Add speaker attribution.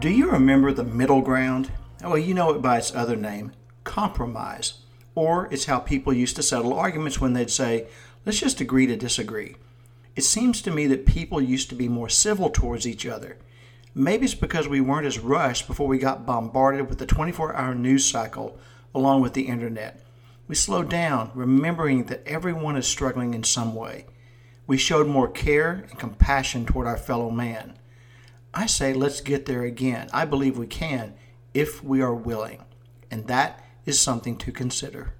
Speaker 1: Do you remember the middle ground? Well, you know it by its other name, compromise. Or it's how people used to settle arguments when they'd say, let's just agree to disagree. It seems to me that people used to be more civil towards each other. Maybe it's because we weren't as rushed before we got bombarded with the 24 hour news cycle along with the internet. We slowed down, remembering that everyone is struggling in some way. We showed more care and compassion toward our fellow man. I say let's get there again. I believe we can if we are willing. And that is something to consider.